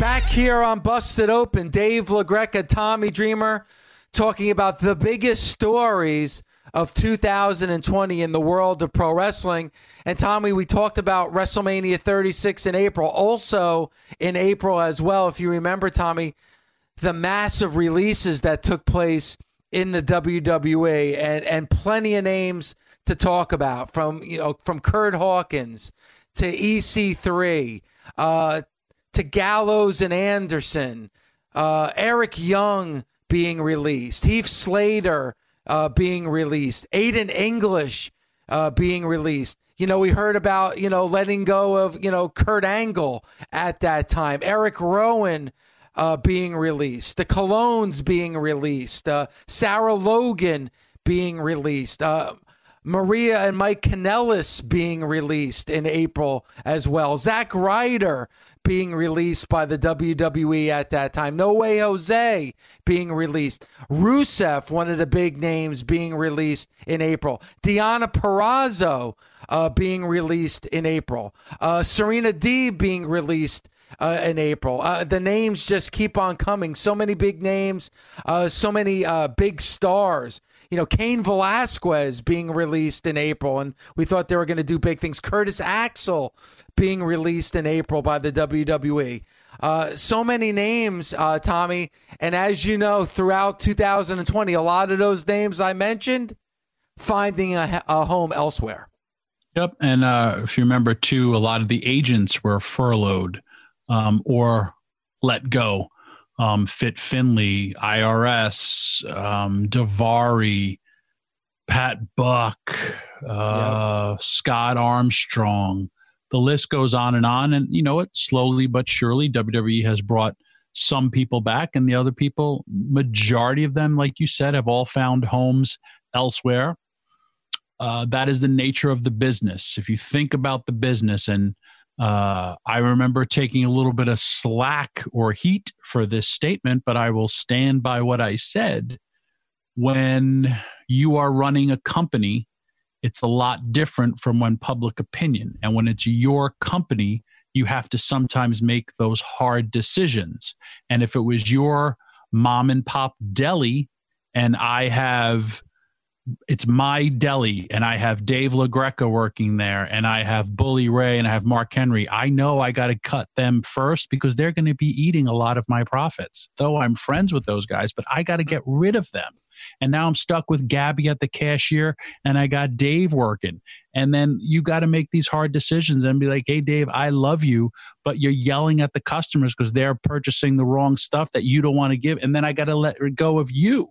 B: Back here on Busted Open, Dave LaGreca, Tommy Dreamer, talking about the biggest stories of 2020 in the world of pro wrestling. And Tommy, we talked about WrestleMania 36 in April. Also in April as well, if you remember, Tommy, the massive releases that took place in the WWE and, and plenty of names to talk about from, you know, from Kurt Hawkins to EC3, uh, to Gallows and Anderson, uh, Eric Young being released, Heath Slater uh, being released, Aiden English uh, being released. You know, we heard about, you know, letting go of, you know, Kurt Angle at that time, Eric Rowan uh, being released, the Colóns being released, uh, Sarah Logan being released, uh, Maria and Mike Kanellis being released in April as well, Zack Ryder being released by the WWE at that time. No Way Jose being released. Rusev, one of the big names, being released in April. Deonna Purrazzo uh, being released in April. Uh, Serena Deeb being released uh, in April. Uh, the names just keep on coming. So many big names, uh, so many uh, big stars. You know, Cain Velasquez being released in April, and we thought they were going to do big things. Curtis Axel being released in April by the WWE. Uh, so many names, uh, Tommy. And as you know, throughout 2020, a lot of those names I mentioned finding a, a home elsewhere.
C: Yep. And uh, if you remember, too, a lot of the agents were furloughed um, or let go. Um, Fit Finlay, IRS, um, Daivari, Pat Buck, uh, yep. Scott Armstrong the list goes on and on. And you know what? Slowly but surely, WWE has brought some people back, and the other people, majority of them, like you said, have all found homes elsewhere. Uh, that is the nature of the business. If you think about the business, and uh, I remember taking a little bit of slack or heat for this statement, but I will stand by what I said. When you are running a company it's a lot different from when public opinion. And when it's your company, you have to sometimes make those hard decisions. And if it was your mom and pop deli, and I have it's my deli and I have Dave LaGreca working there and I have Bully Ray and I have Mark Henry. I know I got to cut them first because they're going to be eating a lot of my profits. Though I'm friends with those guys, but I got to get rid of them. And now I'm stuck with Gabby at the cashier and I got Dave working. And then you got to make these hard decisions and be like, hey, Dave, I love you, but you're yelling at the customers because they're purchasing the wrong stuff that you don't want to give. And then I got to let go of you.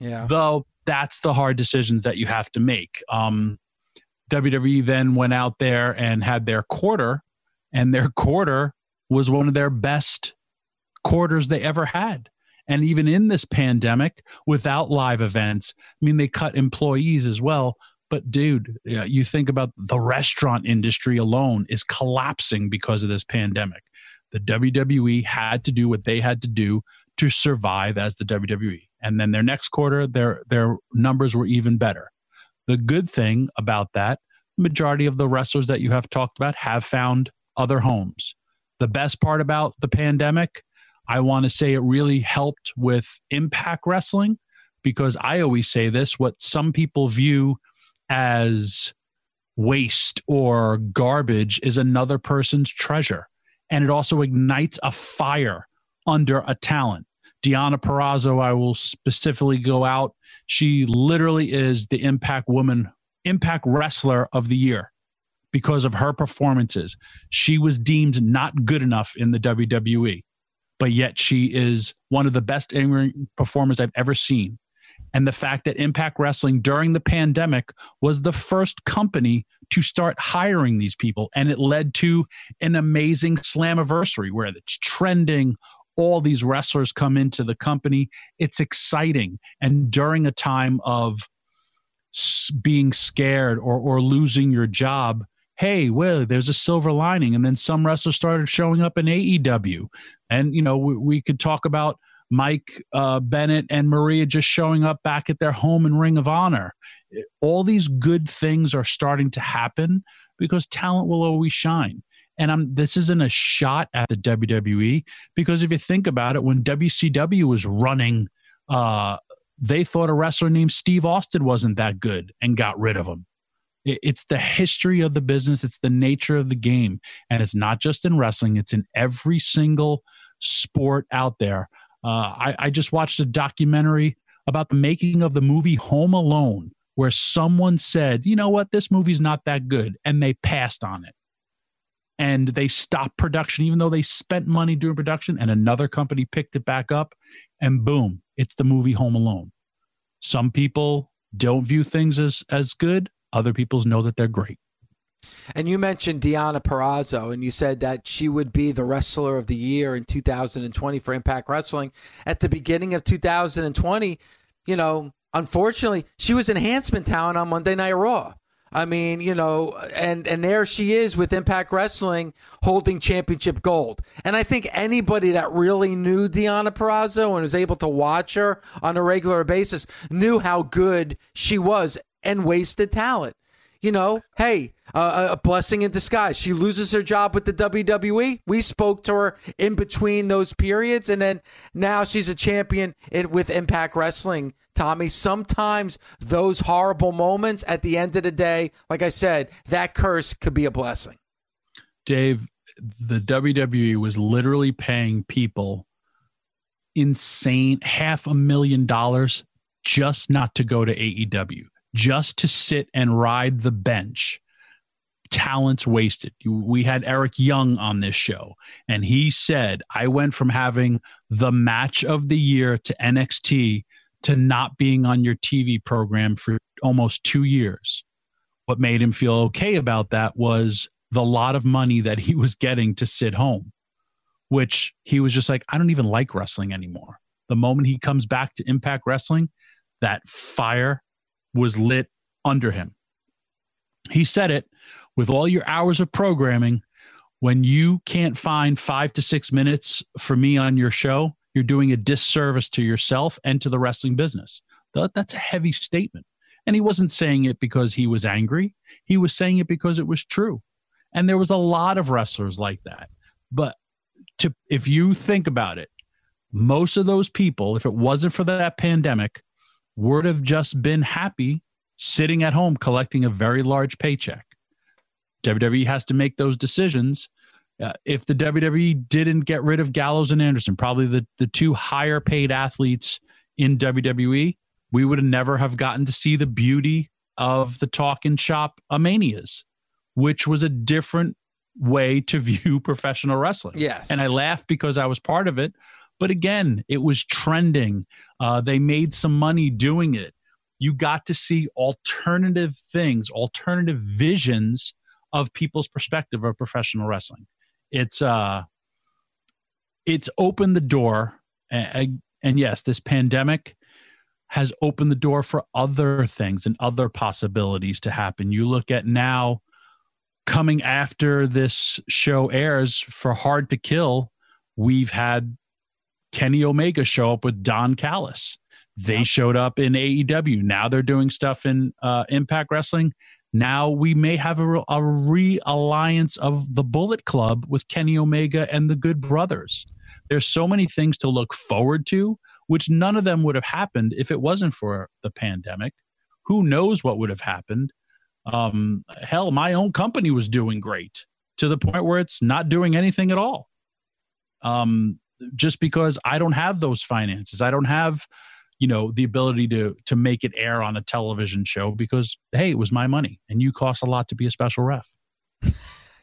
B: Yeah.
C: Though that's the hard decisions that you have to make. Um, WWE then went out there and had their quarter, and their quarter was one of their best quarters they ever had. And even in this pandemic, without live events, I mean, they cut employees as well, But dude, you think about the restaurant industry alone is collapsing because of this pandemic. The WWE had to do what they had to do to survive as the WWE. And then their next quarter, their their numbers were even better. The good thing about that, majority of the wrestlers that you have talked about have found other homes. The best part about the pandemic, I want to say it really helped with impact wrestling because I always say this what some people view as waste or garbage is another person's treasure. And it also ignites a fire under a talent. Deonna Purrazzo, I will specifically go out. She literally is the Impact Woman, Impact Wrestler of the Year because of her performances. She was deemed not good enough in the WWE, but yet she is one of the best performers I've ever seen and the fact that Impact Wrestling during the pandemic was the first company to start hiring these people. And it led to an amazing Slammiversary where it's trending. All these wrestlers come into the company. It's exciting. And during a time of being scared or, or losing your job, hey, well, there's a silver lining. And then some wrestlers started showing up in AEW. And, you know, we, we could talk about Mike uh, Bennett and Maria just showing up back at their home in Ring of Honor. All these good things are starting to happen because talent will always shine. And I'm, this isn't a shot at the WWE because if you think about it, when WCW was running, uh, they thought a wrestler named Steve Austin wasn't that good and got rid of him. It's the history of the business, it's the nature of the game. And it's not just in wrestling, it's in every single sport out there. Uh, I, I just watched a documentary about the making of the movie Home Alone, where someone said, you know what, this movie's not that good, and they passed on it. And they stopped production, even though they spent money doing production, and another company picked it back up, and boom, it's the movie Home Alone. Some people don't view things as as good, other people know that they're great.
B: And you mentioned Deonna Purrazzo, and you said that she would be the wrestler of the year in 2020 for Impact Wrestling. At the beginning of 2020, you know, unfortunately, she was enhancement talent on Monday Night Raw. I mean, you know, and and there she is with Impact Wrestling holding championship gold. And I think anybody that really knew Deonna Purrazzo and was able to watch her on a regular basis knew how good she was and wasted talent you know, hey, uh, a blessing in disguise. She loses her job with the WWE. We spoke to her in between those periods, and then now she's a champion in, with Impact Wrestling. Tommy, sometimes those horrible moments at the end of the day, like I said, that curse could be a blessing.
C: Dave, the WWE was literally paying people insane half a million dollars just not to go to AEW just to sit and ride the bench talents wasted. We had Eric Young on this show, and he said, I went from having the match of the year to NXT to not being on your TV program for almost two years. What made him feel okay about that was the lot of money that he was getting to sit home, which he was just like, I don't even like wrestling anymore. The moment he comes back to Impact Wrestling, that fire was lit under him. He said it with all your hours of programming. When you can't find five to six minutes for me on your show, you're doing a disservice to yourself and to the wrestling business. That's a heavy statement. And he wasn't saying it because he was angry. He was saying it because it was true. And there was a lot of wrestlers like that. But to if you think about it, most of those people, if it wasn't for that pandemic, would have just been happy sitting at home collecting a very large paycheck. WWE has to make those decisions. Uh, if the WWE didn't get rid of Gallows and Anderson, probably the, the two higher paid athletes in WWE, we would have never have gotten to see the beauty of the talking shop Amanias, which was a different way to view professional wrestling.
B: Yes.
C: And I laugh because I was part of it. But again, it was trending. Uh, they made some money doing it. You got to see alternative things, alternative visions of people's perspective of professional wrestling. It's uh, it's opened the door, and, and yes, this pandemic has opened the door for other things and other possibilities to happen. You look at now coming after this show airs for Hard to Kill, we've had Kenny Omega show up with Don Callis. They yep. showed up in AEW. Now they're doing stuff in uh, Impact Wrestling. Now we may have a, a realliance of the Bullet Club with Kenny Omega and the Good Brothers. There's so many things to look forward to, which none of them would have happened if it wasn't for the pandemic. Who knows what would have happened? Um, hell, my own company was doing great to the point where it's not doing anything at all. Um, just because I don't have those finances, I don't have, you know, the ability to to make it air on a television show because hey, it was my money, and you cost a lot to be a special ref.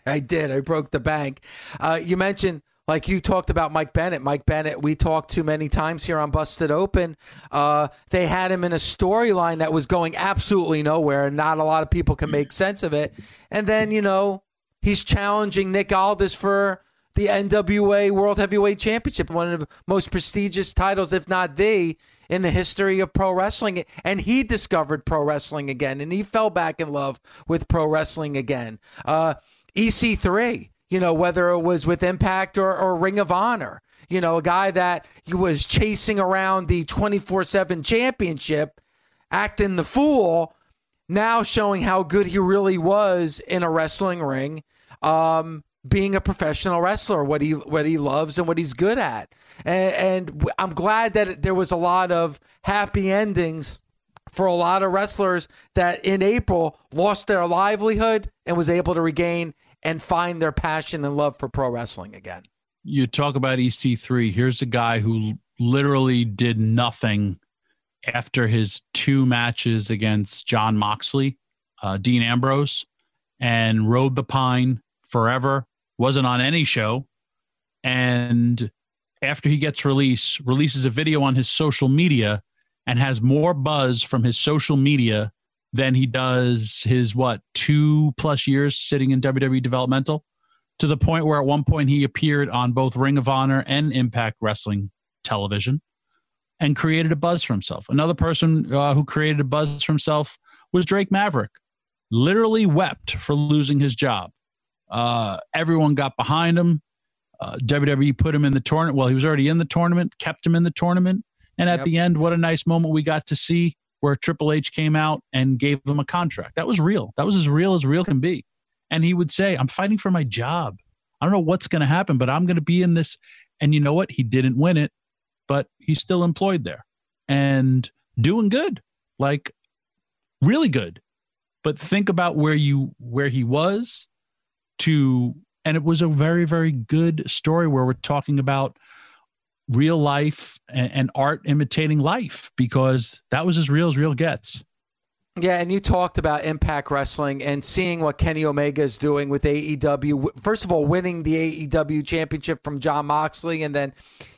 B: I did. I broke the bank. Uh, you mentioned like you talked about Mike Bennett. Mike Bennett, we talked too many times here on Busted Open. Uh, they had him in a storyline that was going absolutely nowhere, and not a lot of people can make sense of it. And then, you know, he's challenging Nick Aldis for the NWA World Heavyweight Championship, one of the most prestigious titles, if not the, in the history of pro wrestling. And he discovered pro wrestling again, and he fell back in love with pro wrestling again. Uh, EC3 you know, whether it was with Impact or, or Ring of Honor. You know, a guy that he was chasing around the 24 7 championship, acting the fool, now showing how good he really was in a wrestling ring, um, being a professional wrestler, what he what he loves and what he's good at. And, and I'm glad that there was a lot of happy endings for a lot of wrestlers that in April lost their livelihood and was able to regain and find their passion and love for pro wrestling again.
C: You talk about EC3. Here's a guy who literally did nothing after his two matches against Jon Moxley, uh, Dean Ambrose, and rode the pine forever. Wasn't on any show. And after he gets released, releases a video on his social media and has more buzz from his social media than he does his what two plus years sitting in WWE developmental to the point where at one point he appeared on both Ring of Honor and Impact Wrestling television and created a buzz for himself. Another person uh, who created a buzz for himself was Drake Maverick. Literally wept for losing his job. Uh, everyone got behind him. Uh, WWE put him in the tournament. Well, he was already in the tournament, kept him in the tournament. And at yep. the end, what a nice moment we got to see where Triple H came out and gave him a contract. That was real. That was as real as real can be. And he would say, I'm fighting for my job. I don't know what's going to happen, but I'm going to be in this. And you know what? He didn't win it, but he's still employed there and doing good, like really good. But think about where you where he was to and it was a very very good story where we're talking about real life and, and art imitating life because that was as real as real gets.
B: Yeah, and you talked about Impact Wrestling and seeing what Kenny Omega is doing with AEW. First of all, winning the AEW championship from Jon Moxley, and then,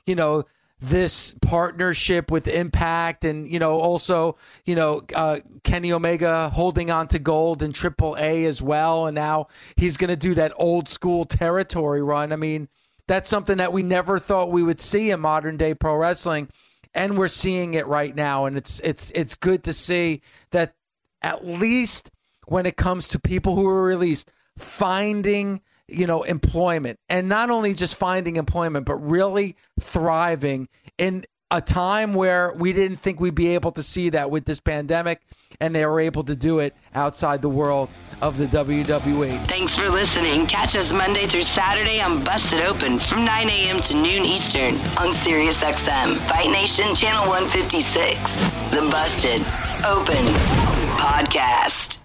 B: you know, this partnership with Impact, and you know, also, you know, uh, Kenny Omega holding on to gold in Triple A as well, and now he's going to do that old school territory run. I mean, that's something that we never thought we would see in modern day pro wrestling, and we're seeing it right now. And it's it's it's good to see that at least when it comes to people who are released, finding you know employment, and not only just finding employment, but really thriving in a time where we didn't think we'd be able to see that with this pandemic, and they were able to do it outside the world of the WWE.
A: Thanks for listening. Catch us Monday through Saturday on Busted Open from 9 a.m. to noon Eastern on SiriusXM, Fight Nation Channel 156. The Busted Open Podcast.